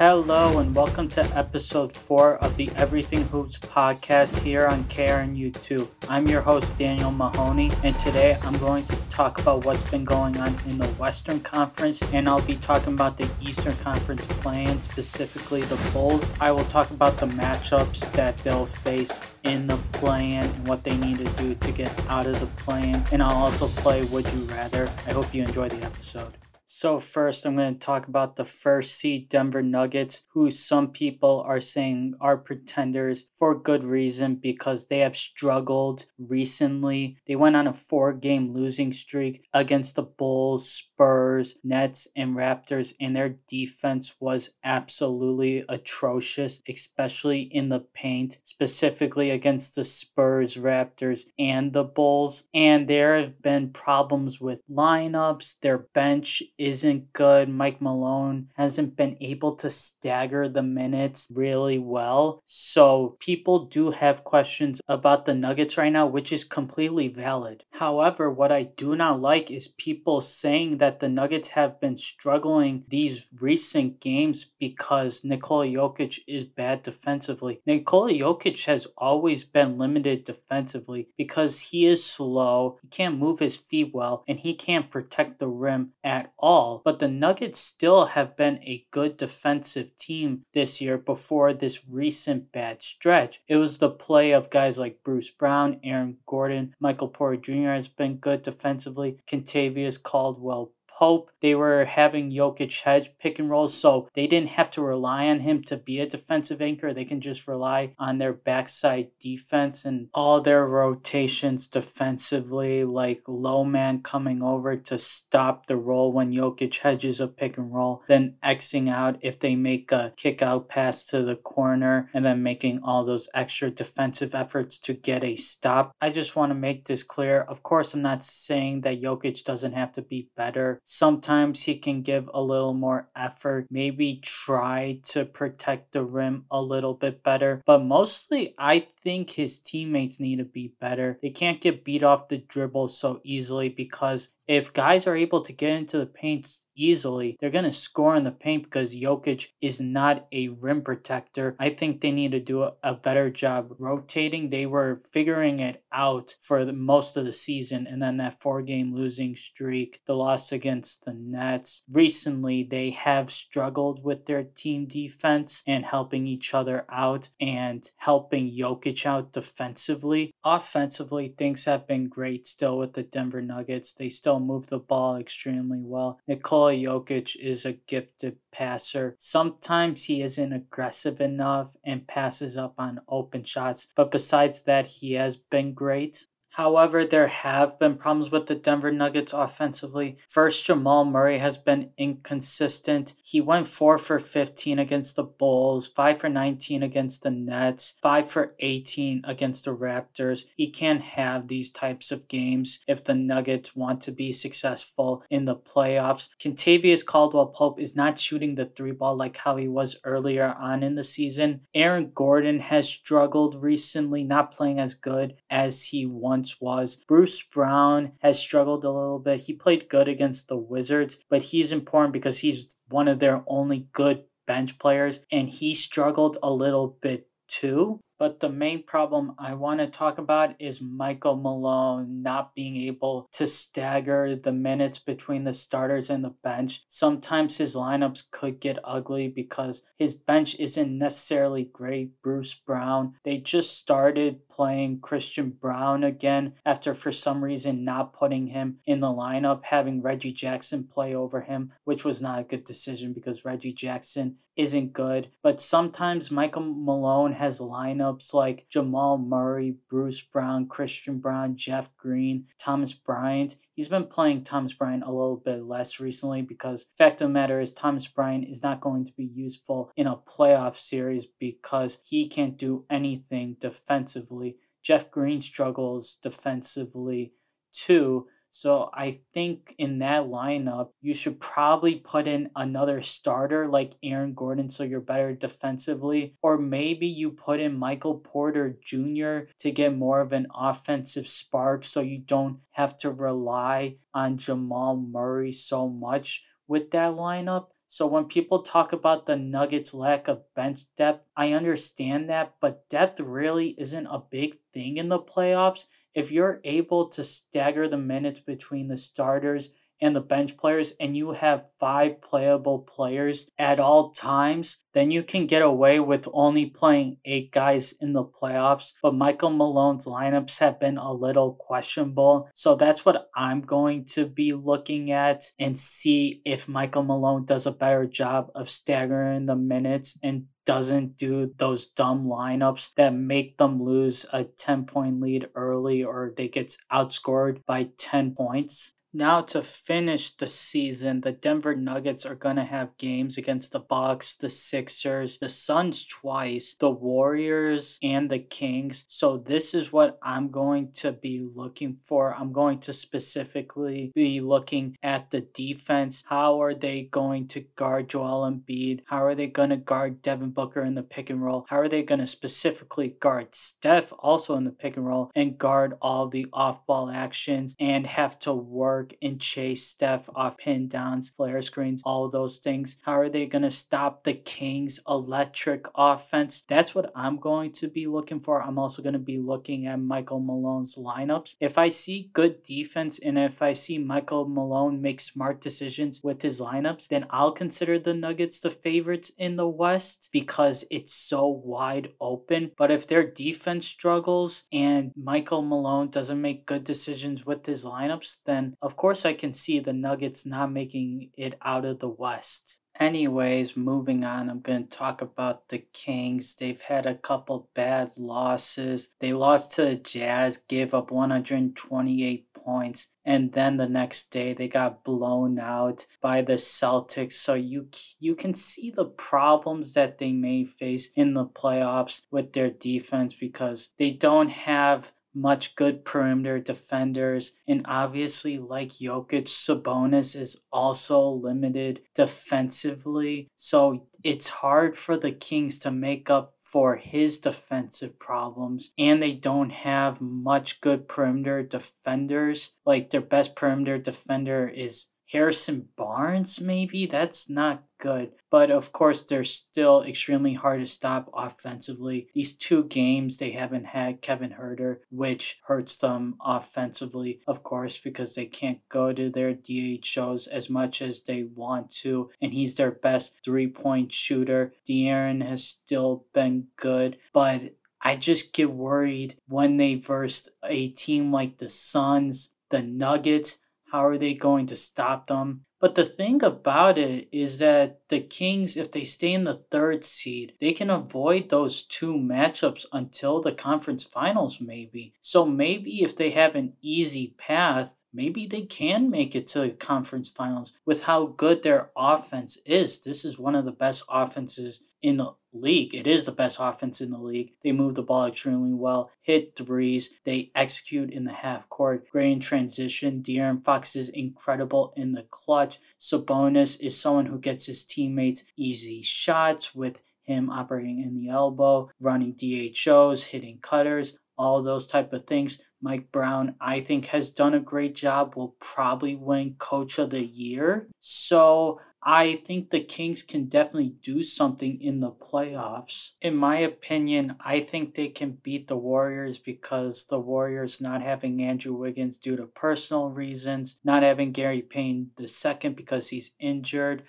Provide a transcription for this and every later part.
Hello and welcome to episode 4 of the Everything Hoops podcast here on KRNU2. I'm your host Daniel Mahoney and today I'm going to talk about what's been going on in the Western Conference and I'll be talking about the Eastern Conference plans, specifically the Bulls. I will talk about the matchups that they'll face in the play-in and what they need to do to get out of the play-in and I'll also play Would You Rather. I hope you enjoy the episode. So, first, I'm going to talk about the first seed Denver Nuggets, who some people are saying are pretenders for good reason because they have struggled recently. They went on a four game losing streak against the Bulls, Spurs, Nets, and Raptors, and their defense was absolutely atrocious, especially in the paint, specifically against the Spurs, Raptors, and the Bulls. And there have been problems with lineups, their bench isn't good. Mike Malone hasn't been able to stagger the minutes really well. So people do have questions about the Nuggets right now, which is completely valid. However, what I do not like is people saying that the Nuggets have been struggling these recent games because Nikola Jokic is bad defensively. Nikola Jokic has always been limited defensively because he is slow, he can't move his feet well, and he can't protect the rim at all but the Nuggets still have been a good defensive team this year before this recent bad stretch. It was the play of guys like Bruce Brown, Aaron Gordon, Michael Porter Jr. has been good defensively, Kentavious Caldwell Pope. They were having Jokic hedge pick and roll, so they didn't have to rely on him to be a defensive anchor. They can just rely on their backside defense and all their rotations defensively, like low man coming over to stop the roll when Jokic hedges a pick and roll, then Xing out if they make a kick out pass to the corner, and then making all those extra defensive efforts to get a stop. I just want to make this clear. Of course, I'm not saying that Jokic doesn't have to be better Sometimes he can give a little more effort, maybe try to protect the rim a little bit better. But mostly, I think his teammates need to be better. They can't get beat off the dribble so easily because if guys are able to get into the paint easily, they're going to score in the paint because Jokic is not a rim protector. I think they need to do a, better job rotating. They were figuring it out for the, most of the season, and then that four game losing streak, the loss against the Nets. Recently, they have struggled with their team defense and helping each other out and helping Jokic out defensively. Offensively, things have been great still with the Denver Nuggets. They still move the ball extremely well. Nikola Jokic is a gifted passer. Sometimes he isn't aggressive enough and passes up on open shots, but besides that, he has been great. However, there have been problems with the Denver Nuggets offensively. First, Jamal Murray has been inconsistent. He went 4 for 15 against the Bulls, 5 for 19 against the Nets, 5 for 18 against the Raptors. He can't have these types of games if the Nuggets want to be successful in the playoffs. Kentavious Caldwell Pope is not shooting the three ball like how he was earlier on in the season. Aaron Gordon has struggled recently, not playing as good as he once was. Bruce Brown has struggled a little bit. He played good against the Wizards, but he's important because he's one of their only good bench players, and he struggled a little bit too. But the main problem I want to talk about is Michael Malone not being able to stagger the minutes between the starters and the bench. Sometimes his lineups could get ugly because his bench isn't necessarily great. Bruce Brown, they just started playing Christian Braun again after for some reason not putting him in the lineup, having Reggie Jackson play over him, which was not a good decision because Reggie Jackson isn't good. But sometimes Michael Malone has lineups like Jamal Murray, Bruce Brown, Christian Braun, Jeff Green, Thomas Bryant. He's been playing Thomas Bryant a little bit less recently because fact of the matter is Thomas Bryant is not going to be useful in a playoff series because he can't do anything defensively. Jeff Green struggles defensively too. So I think in that lineup, you should probably put in another starter like Aaron Gordon so you're better defensively. Or maybe you put in Michael Porter Jr. to get more of an offensive spark so you don't have to rely on Jamal Murray so much with that lineup. So when people talk about the Nuggets' lack of bench depth, I understand that, but depth really isn't a big thing in the playoffs. If you're able to stagger the minutes between the starters and the bench players and you have five playable players at all times, then you can get away with only playing eight guys in the playoffs. But Michael Malone's lineups have been a little questionable. So that's what I'm going to be looking at and see if Michael Malone does a better job of staggering the minutes and doesn't do those dumb lineups that make them lose a 10 point lead early or they get outscored by 10 points. Now to finish the season, the Denver Nuggets are going to have games against the Bucks, the Sixers, the Suns twice, the Warriors and the Kings. So this is what I'm going to be looking for. I'm going to specifically be looking at the defense. How are they going to guard Joel Embiid? How are they going to guard Devin Booker in the pick and roll? How are they going to specifically guard Steph also in the pick and roll and guard all the off-ball actions and have to work work and chase Steph off pin downs, flare screens, all those things. How are they going to stop the Kings' electric offense? That's what I'm going to be looking for. I'm also going to be looking at Michael Malone's lineups. If I see good defense and if I see Michael Malone make smart decisions with his lineups, then I'll consider the Nuggets the favorites in the West because it's so wide open. But if their defense struggles and Michael Malone doesn't make good decisions with his lineups, then of of course, I can see the Nuggets not making it out of the West. Anyways, moving on, I'm going to talk about the Kings. They've had a couple bad losses. They lost to the Jazz, gave up 128 points, and then the next day they got blown out by the Celtics. So you you can see the problems that they may face in the playoffs with their defense because they don't have much good perimeter defenders. And obviously, like Jokic, Sabonis is also limited defensively. So it's hard for the Kings to make up for his defensive problems. And they don't have much good perimeter defenders. Like their best perimeter defender is Harrison Barnes, maybe? That's not good. But of course, they're still extremely hard to stop offensively. These two games, they haven't had Kevin Huerter, which hurts them offensively, of course, because they can't go to their DHOs as much as they want to. And he's their best three point shooter. De'Aaron has still been good, but I just get worried when they verse a team like the Suns, the Nuggets, how are they going to stop them? But the thing about it is that the Kings, if they stay in the third seed, they can avoid those two matchups until the conference finals, maybe. So maybe if they have an easy path, maybe they can make it to the conference finals with how good their offense is. This is one of the best offenses in the league. It is the best offense in the league. They move the ball extremely well, hit threes, they execute in the half court, great in transition. De'Aaron Fox is incredible in the clutch. Sabonis is someone who gets his teammates easy shots with him operating in the elbow, running DHOs, hitting cutters, all those type of things. Mike Brown, I think, has done a great job. Will probably win Coach of the Year. So I think the Kings can definitely do something in the playoffs. In my opinion, I think they can beat the Warriors because the Warriors not having Andrew Wiggins due to personal reasons, not having Gary Payton the second because he's injured.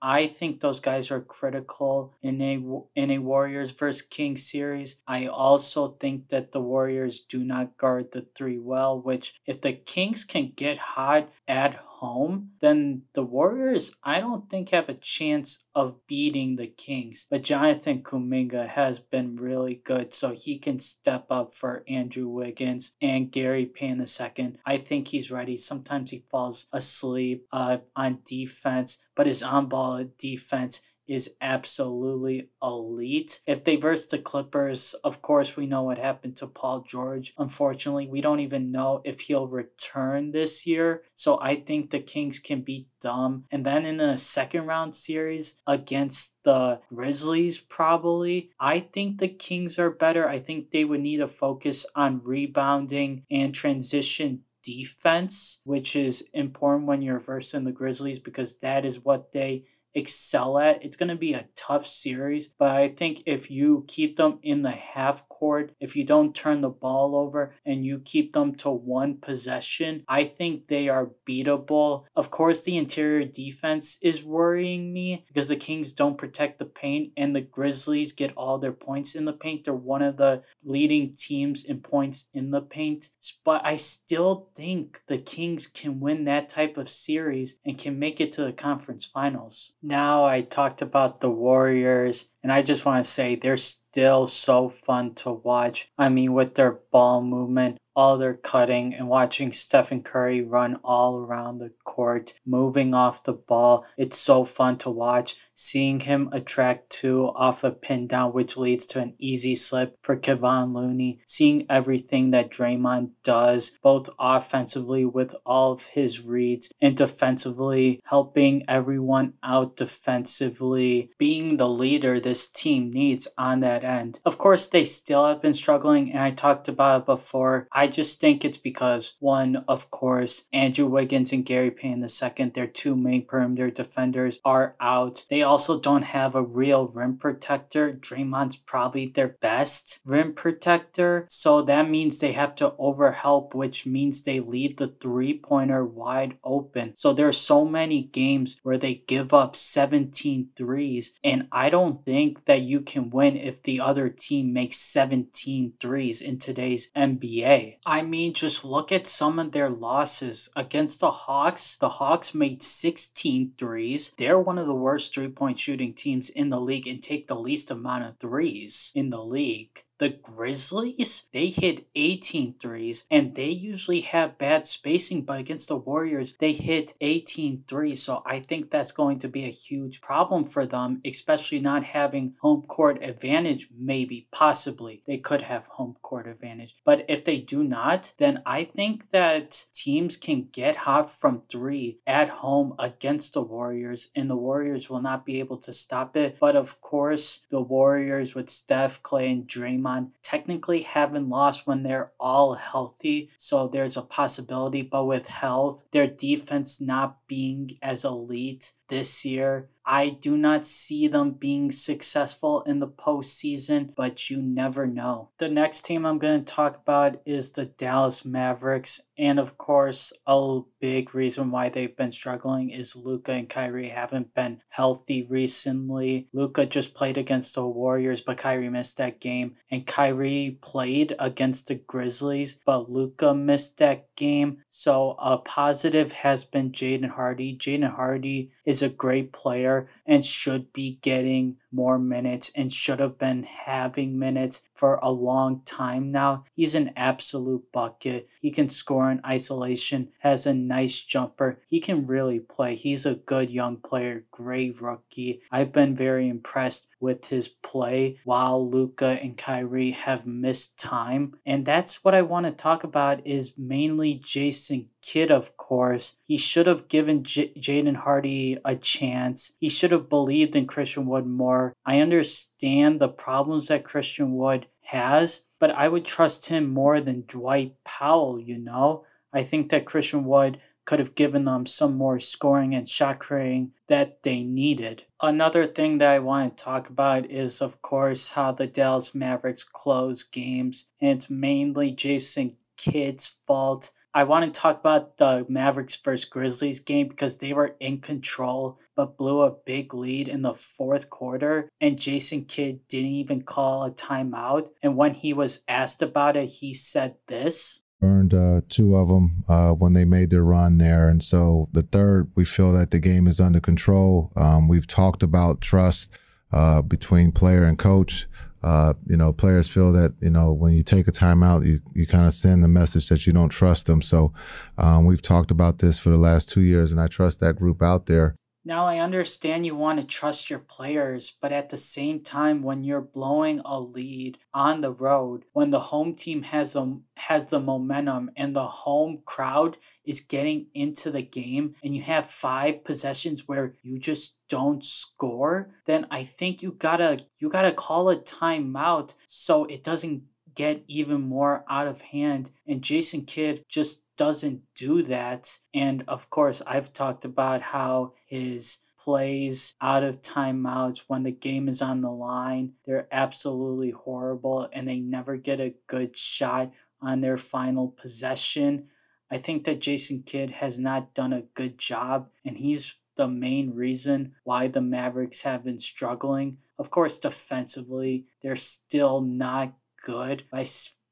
I think those guys are critical in a in a Warriors versus Kings series. I also think that the Warriors do not guard the three well, which if the Kings can get hot at home, then the Warriors, I don't think, have a chance of beating the Kings. But Jonathan Kuminga has been really good, so he can step up for Andrew Wiggins and Gary Payton II. I think he's ready. Sometimes he falls asleep uh, on defense, but his on ball defense is absolutely elite. If they verse the Clippers, of course, we know what happened to Paul George. Unfortunately, we don't even know if he'll return this year. So I think the Kings can beat them. And then in the second round series against the Grizzlies, probably, I think the Kings are better. I think they would need to focus on rebounding and transition defense, which is important when you're versing the Grizzlies because that is what they excel at. It's going to be a tough series, but I think if you keep them in the half court, if you don't turn the ball over and you keep them to one possession, I think they are beatable. Of course, the interior defense is worrying me because the Kings don't protect the paint and the Grizzlies get all their points in the paint. They're one of the leading teams in points in the paint, but I still think the Kings can win that type of series and can make it to the conference finals. Now, I talked about the Warriors, and I just want to say they're still so fun to watch. I mean, with their ball movement, all their cutting and watching Stephen Curry run all around the court, moving off the ball. It's so fun to watch. Seeing him attract two off a pin down, which leads to an easy slip for Kevon Looney. Seeing everything that Draymond does, both offensively with all of his reads and defensively, helping everyone out defensively, being the leader this team needs on that end. Of course, they still have been struggling, and I talked about it before. I just think it's because one, of course, Andrew Wiggins and Gary Payton II, their two main perimeter defenders, are out. They also don't have a real rim protector. Draymond's probably their best rim protector. So that means they have to overhelp, which means they leave the three pointer wide open. So there's so many games where they give up 17 threes. And I don't think that you can win if the other team makes 17 threes in today's NBA. I mean, just look at some of their losses. Against the Hawks, the Hawks made 16 threes. They're one of the worst three point shooting teams in the league and take the least amount of threes in the league. The Grizzlies, they hit 18 threes and they usually have bad spacing, but against the Warriors, they hit 18 threes. So I think that's going to be a huge problem for them, especially not having home court advantage. Maybe, possibly, they could have home court advantage. But if they do not, then I think that teams can get hot from three at home against the Warriors, and the Warriors will not be able to stop it. But of course, the Warriors with Steph, Clay, and Draymond technically haven't lost when they're all healthy. So there's a possibility. But with health, their defense not being as elite this year, I do not see them being successful in the postseason, but you never know. The next team I'm going to talk about is the Dallas Mavericks. And of course, a big reason why they've been struggling is Luka and Kyrie haven't been healthy recently. Luka just played against the Warriors, but Kyrie missed that game. And Kyrie played against the Grizzlies, but Luka missed that game. So a positive has been Jaden Hardy. Jaden Hardy is a great player and should be getting more minutes and should have been having minutes for a long time now. He's an absolute bucket. He can score in isolation, has a nice jumper. He can really play. He's a good young player, great rookie. I've been very impressed with his play while Luka and Kyrie have missed time. And that's what I want to talk about is mainly Jason Kidd, of course. He should have given J- Jaden Hardy a chance. He should have believed in Christian Wood more. I understand the problems that Christian Wood has, but I would trust him more than Dwight Powell, you know? I think that Christian Wood could have given them some more scoring and shot creating that they needed. Another thing that I want to talk about is, of course, how the Dallas Mavericks close games, and it's mainly Jason Kidd's fault. I want to talk about the Mavericks versus Grizzlies game because they were in control but blew a big lead in the fourth quarter, and Jason Kidd didn't even call a timeout. And when he was asked about it, he said this Burned uh, two of them uh, when they made their run there. And so the third, we feel that the game is under control. Um, we've talked about trust uh, between player and coach. Uh, you know, players feel that, you know, when you take a timeout, you, you kind of send the message that you don't trust them. So um, we've talked about this for the last two years, and I trust that group out there. Now, I understand you want to trust your players, but at the same time, when you're blowing a lead on the road, when the home team has a, has the momentum and the home crowd is getting into the game, and you have five possessions where you just don't score, then I think you gotta you gotta call a timeout so it doesn't get even more out of hand. And Jason Kidd just doesn't do that. And of course, I've talked about how his plays out of timeouts when the game is on the line. They're absolutely horrible and they never get a good shot on their final possession. I think that Jason Kidd has not done a good job, and he's the main reason why the Mavericks have been struggling. Of course, defensively, they're still not good. I,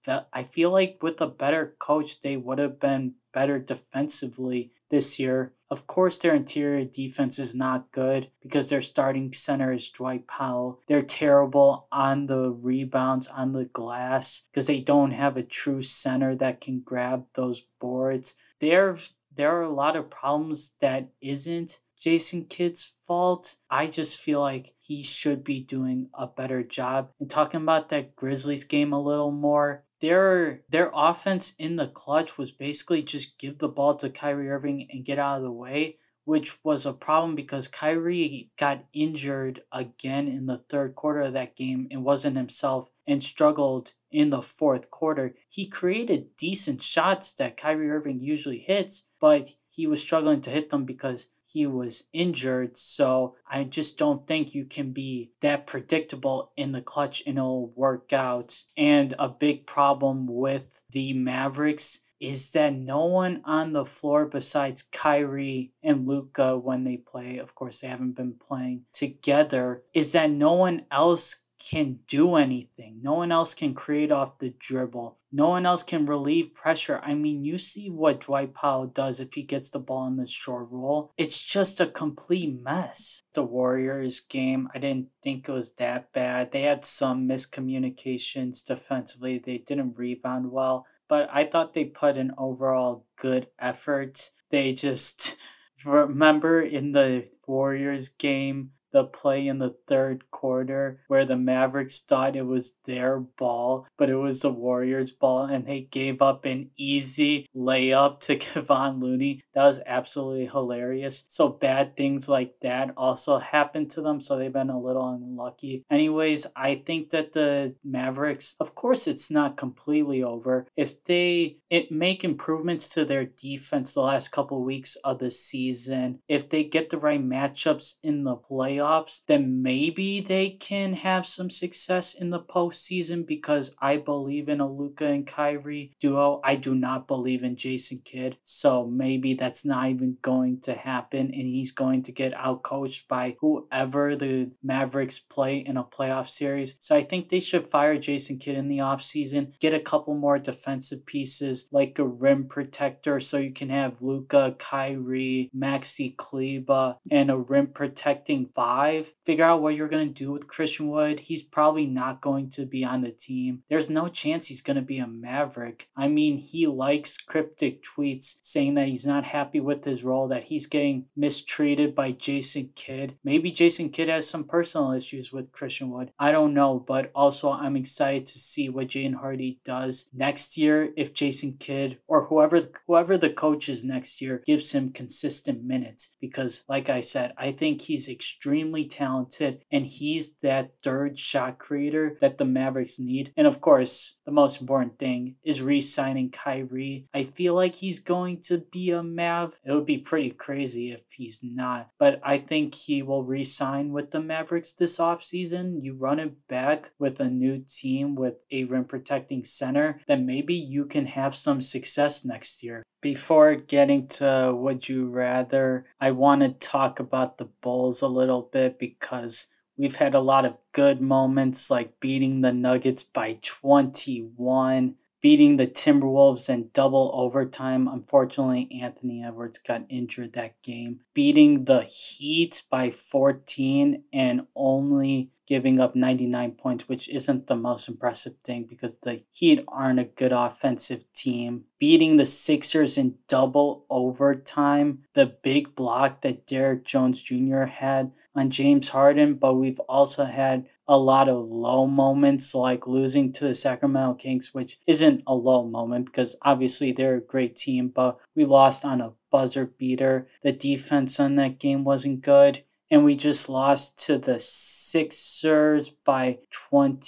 I feel like with a better coach, they would have been better defensively this year. Of course, their interior defense is not good because their starting center is Dwight Powell. They're terrible on the rebounds on the glass because they don't have a true center that can grab those boards. There, there are a lot of problems that isn't Jason Kidd's fault. I just feel like he should be doing a better job. And talking about that Grizzlies game a little more, their their offense in the clutch was basically just give the ball to Kyrie Irving and get out of the way, which was a problem because Kyrie got injured again in the third quarter of that game and wasn't himself and struggled in the fourth quarter. He created decent shots that Kyrie Irving usually hits, but he was struggling to hit them because he was injured. So I just don't think you can be that predictable in the clutch and it'll work out. And a big problem with the Mavericks is that no one on the floor besides Kyrie and Luka when they play, of course they haven't been playing together, is that no one else can do anything. No one else can create off the dribble. No one else can relieve pressure. I mean, you see what Dwight Powell does if he gets the ball in the short roll. It's just a complete mess. The Warriors game, I didn't think it was that bad. They had some miscommunications defensively, they didn't rebound well, but I thought they put an overall good effort. They just remember in the Warriors game the play in the third quarter where the Mavericks thought it was their ball, but it was the Warriors' ball, and they gave up an easy layup to Kevon Looney. That was absolutely hilarious. So bad things like that also happened to them, so they've been a little unlucky. Anyways, I think that the Mavericks, of course, it's not completely over. If they it make improvements to their defense the last couple weeks of the season, if they get the right matchups in the playoffs playoffs, then maybe they can have some success in the postseason because I believe in a Luka and Kyrie duo. I do not believe in Jason Kidd. So maybe that's not even going to happen and he's going to get outcoached by whoever the Mavericks play in a playoff series. So I think they should fire Jason Kidd in the offseason, get a couple more defensive pieces like a rim protector so you can have Luka, Kyrie, Maxi Kleber, and a rim protecting five five, figure out what you're going to do with Christian Wood. He's probably not going to be on the team. There's no chance he's going to be a Maverick. I mean, he likes cryptic tweets saying that he's not happy with his role, that he's getting mistreated by Jason Kidd. Maybe Jason Kidd has some personal issues with Christian Wood. I don't know, but also I'm excited to see what Jaden Hardy does next year if Jason Kidd or whoever whoever the coach is next year gives him consistent minutes because like I said, I think he's extremely extremely talented, and he's that third shot creator that the Mavericks need. And of course, the most important thing is re signing Kyrie. I feel like he's going to be a Mav. It would be pretty crazy if he's not, but I think he will re sign with the Mavericks this offseason. You run it back with a new team with a rim protecting center, then maybe you can have some success next year. Before getting to Would You Rather, I want to talk about the Bulls a little bit because we've had a lot of good moments like beating the Nuggets by 21, beating the Timberwolves in double overtime. Unfortunately, Anthony Edwards got injured that game. Beating the Heat by 14 and only giving up 99 points, which isn't the most impressive thing because the Heat aren't a good offensive team. Beating the Sixers in double overtime, the big block that Derrick Jones Jr. had on James Harden, but we've also had a lot of low moments like losing to the Sacramento Kings, which isn't a low moment because obviously they're a great team, but we lost on a buzzer beater. The defense on that game wasn't good and we just lost to the Sixers by 24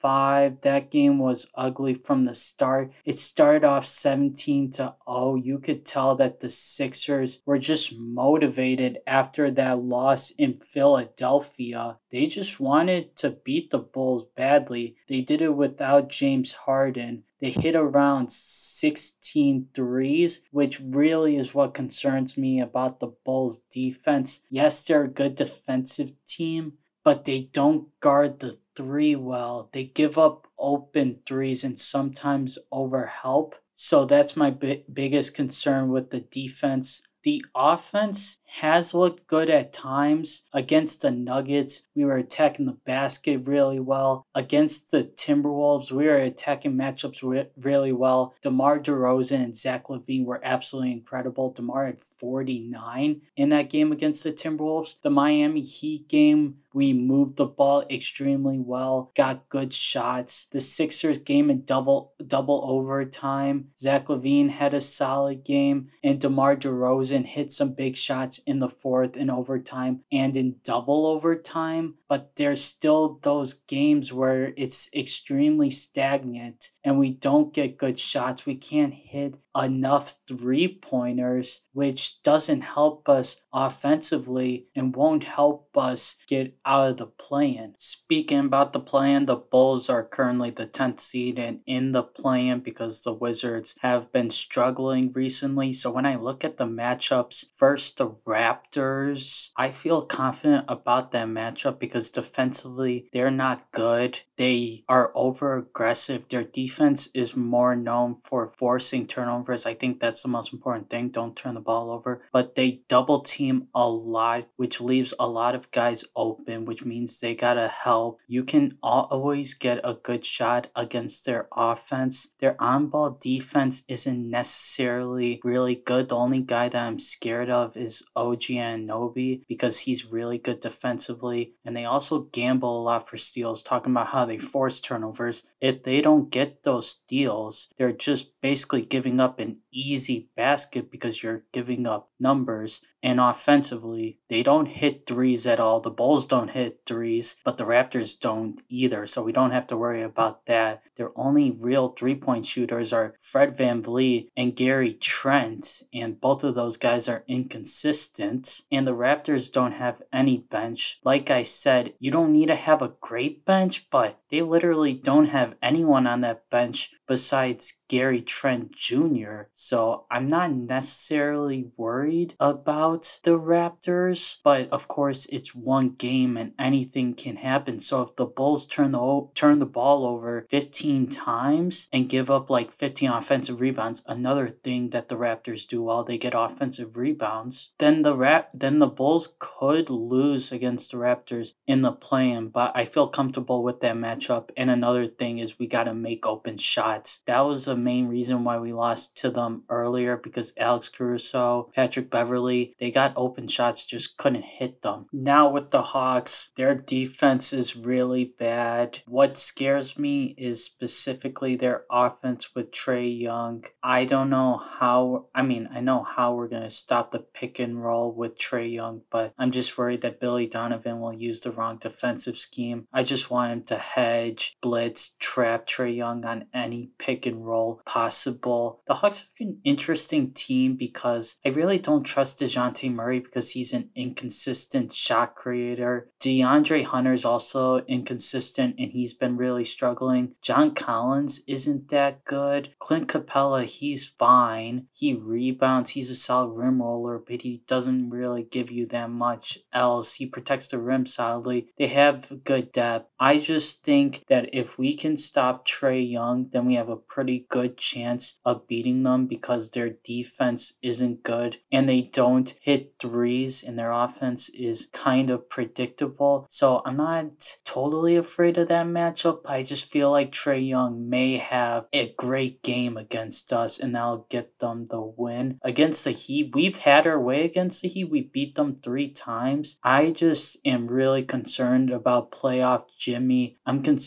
five. That game was ugly from the start. It started off 17 to 0. You could tell that the Sixers were just motivated after that loss in Philadelphia. They just wanted to beat the Bulls badly. They did it without James Harden. They hit around 16 threes, which really is what concerns me about the Bulls defense. Yes, they're a good defensive team, but they don't guard the three well. They give up open threes and sometimes overhelp. So that's my bi- biggest concern with the defense. The offense has looked good at times. Against the Nuggets, we were attacking the basket really well. Against the Timberwolves, we were attacking matchups re- really well. DeMar DeRozan and Zach LaVine were absolutely incredible. DeMar had 49 in that game against the Timberwolves. The Miami Heat game, we moved the ball extremely well, got good shots. The Sixers game in double double overtime, Zach LaVine had a solid game, and DeMar DeRozan hit some big shots in the fourth in overtime and in double overtime, but there's still those games where it's extremely stagnant and we don't get good shots. We can't hit enough three pointers, which doesn't help us offensively and won't help us get out of the play in. Speaking about the play in, the Bulls are currently the 10th seed and in the play in because the Wizards have been struggling recently. So when I look at the matchups, first the Raptors, I feel confident about that matchup because defensively they're not good. They are over aggressive. Their defense is more known for forcing turnovers. I think that's the most important thing. Don't turn the ball over. But they double team a lot, which leaves a lot of guys open, which means they gotta help. You can always get a good shot against their offense. Their on ball defense isn't necessarily really good. The only guy that I'm scared of is OG Anunoby because he's really good defensively. And they also gamble a lot for steals, talking about how they force turnovers. If they don't get those steals, they're just basically giving up an easy basket because you're giving up numbers. And offensively, they don't hit threes at all. The Bulls don't hit threes, but the Raptors don't either. So we don't have to worry about that. Their only real three point shooters are Fred VanVleet and Gary Trent. And both of those guys are inconsistent. And the Raptors don't have any bench. Like I said, you don't need to have a great bench, but they literally don't have anyone on that bench besides Gary Trent Jr. So I'm not necessarily worried about the Raptors, but of course it's one game and anything can happen. So if the Bulls turn the turn the ball over 15 times and give up like 15 offensive rebounds, another thing that the Raptors do while they get offensive rebounds, then the rap then the Bulls could lose against the Raptors in the play-in, but I feel comfortable with that matchup. And another thing is we got to make open shots. That was the main reason why we lost to them earlier because Alex Caruso, Patrick Beverley, they got open shots, just couldn't hit them. Now with the Hawks, their defense is really bad. What scares me is specifically their offense with Trae Young. I don't know how, I mean, I know how we're going to stop the pick and roll with Trae Young, but I'm just worried that Billy Donovan will use the wrong defensive scheme. I just want him to hedge, blitz, trap Trae Young on any pick and roll possible. The Hawks are an interesting team because I really don't trust DeJounte Murray because he's an inconsistent shot creator. DeAndre Hunter's also inconsistent and he's been really struggling. John Collins isn't that good. Clint Capela, he's fine. He rebounds, he's a solid rim roller, but he doesn't really give you that much else. He protects the rim solidly. They have good depth. I just think that if we can stop Trae Young, then we have a pretty good chance of beating them because their defense isn't good and they don't hit threes and their offense is kind of predictable. So I'm not totally afraid of that matchup. I just feel like Trae Young may have a great game against us and that'll get them the win. Against the Heat, we've had our way against the Heat. We beat them three times. I just am really concerned about playoff Jimmy. I'm con-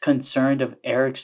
concerned of Erik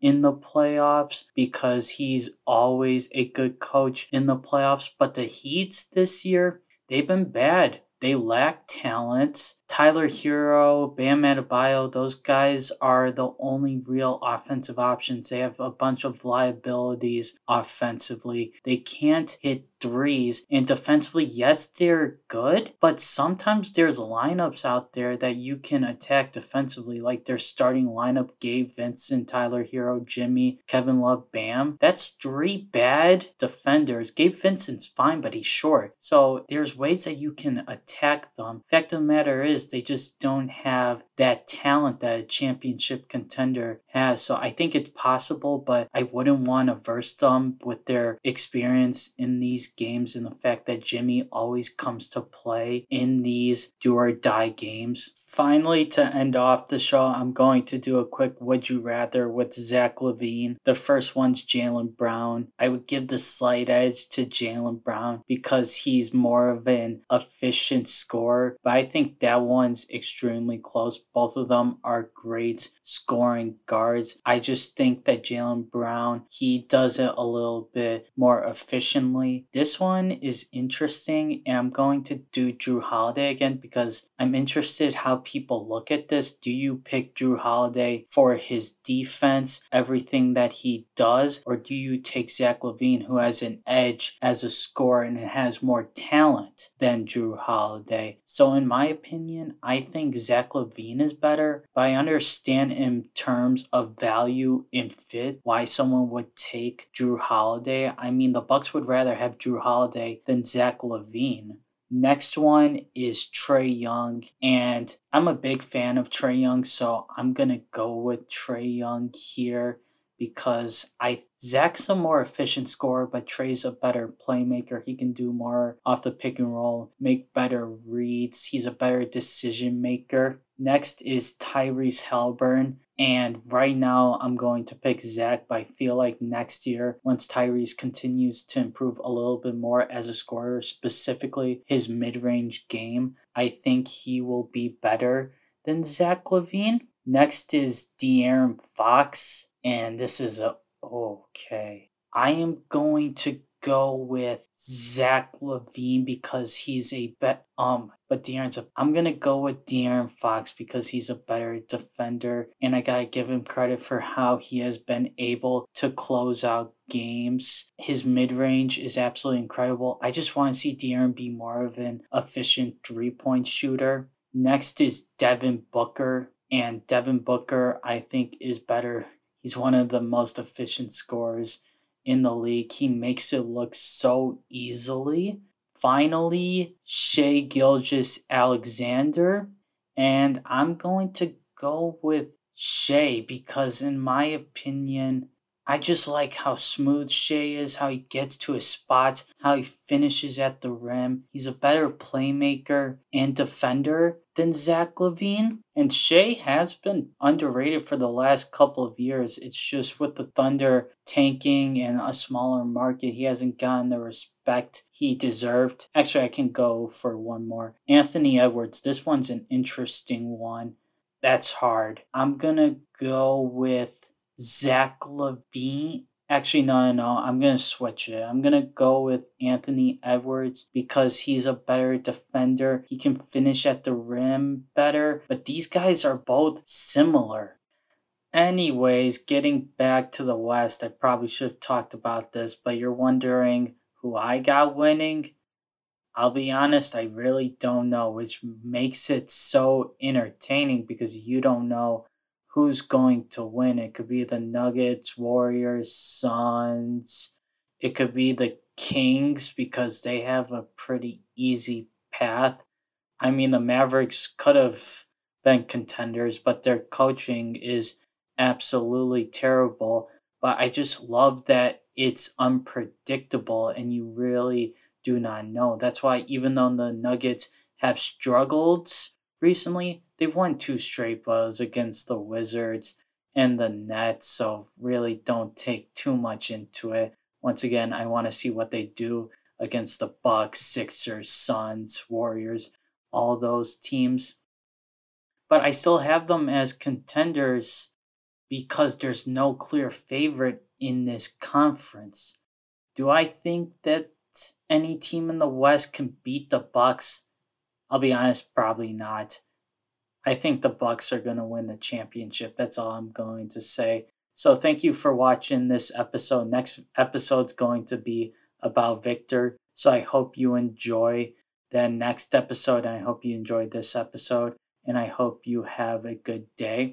In the playoffs because he's always a good coach in the playoffs. But the Heats this year, they've been bad. They lack talent. Tyler Herro, Bam Adebayo, those guys are the only real offensive options. They have a bunch of liabilities offensively. They can't hit threes. And defensively, yes, they're good, but sometimes there's lineups out there that you can attack defensively, like their starting lineup Gabe Vincent, Tyler Herro, Jimmy, Kevin Love, Bam. That's three bad defenders. Gabe Vincent's fine, but he's short. So there's ways that you can attack them. Fact of the matter is, they just don't have that talent that a championship contender has. So I think it's possible, but I wouldn't want to verse them with their experience in these games and the fact that Jimmy always comes to play in these do or die games. Finally, to end off the show, I'm going to do a quick would you rather with Zach LaVine. The first one's Jaylen Brown. I would give the slight edge to Jaylen Brown because he's more of an efficient scorer, but I think that one's extremely close. Both of them are great scoring guards. I just think that Jaylen Brown, he does it a little bit more efficiently. This one is interesting, and I'm going to do Jrue Holiday again because I'm interested how people look at this. Do you pick Jrue Holiday for his defense, everything that he does, or do you take Zach LaVine, who has an edge as a scorer and has more talent than Jrue Holiday? So, in my opinion, I think Zach LaVine is better, but I understand in terms of value and fit why someone would take Jrue Holiday. I mean, the Bucks would rather have Jrue Holiday than Zach LaVine. Next one is Trae Young, and I'm a big fan of Trae Young, so I'm gonna go with Trae Young here because I Zach's a more efficient scorer, but Trae's a better playmaker. He can do more off the pick and roll, make better reads. He's a better decision maker. Next is Tyrese Haliburton. And right now, I'm going to pick Zach, but I feel like next year, once Tyrese continues to improve a little bit more as a scorer, specifically his mid range game, I think he will be better than Zach LaVine. Next is De'Aaron Fox, and this is a okay. I am going to go with Zach LaVine because he's a bet. Um, but De'Aaron's a. I'm gonna go with De'Aaron Fox because he's a better defender, and I gotta give him credit for how he has been able to close out games. His mid range is absolutely incredible. I just want to see De'Aaron be more of an efficient three point shooter. Next is Devin Booker, and Devin Booker I think is better. He's one of the most efficient scorers in the league. He makes it look so easily. Finally, Shai Gilgis Alexander. And I'm going to go with Shai because, in my opinion, I just like how smooth Shai is, how he gets to his spots, how he finishes at the rim. He's a better playmaker and defender than Zach LaVine. And Shai has been underrated for the last couple of years. It's just with the Thunder tanking and a smaller market, he hasn't gotten the respect he deserved. Actually, I can go for one more. Anthony Edwards. This one's an interesting one. That's hard. I'm going to go with Zach LaVine. Actually, no, no, I'm going to switch it. I'm going to go with Anthony Edwards because he's a better defender. He can finish at the rim better, but these guys are both similar. Anyways, getting back to the West, I probably should have talked about this, but you're wondering who I got winning? I'll be honest, I really don't know, which makes it so entertaining because you don't know who's going to win. It could be the Nuggets, Warriors, Suns. It could be the Kings because they have a pretty easy path. I mean, the Mavericks could have been contenders, but their coaching is absolutely terrible. But I just love that it's unpredictable and you really do not know. That's why, even though the Nuggets have struggled recently, they've won two straight blows against the Wizards and the Nets, so really don't take too much into it. Once again, I want to see what they do against the Bucks, Sixers, Suns, Warriors, all those teams. But I still have them as contenders because there's no clear favorite in this conference. Do I think that any team in the West can beat the Bucks? I'll be honest, probably not. I think the Bucks are going to win the championship. That's all I'm going to say. So thank you for watching this episode. Next episode's going to be about Victor. So I hope you enjoy the next episode. And I hope you enjoyed this episode and I hope you have a good day.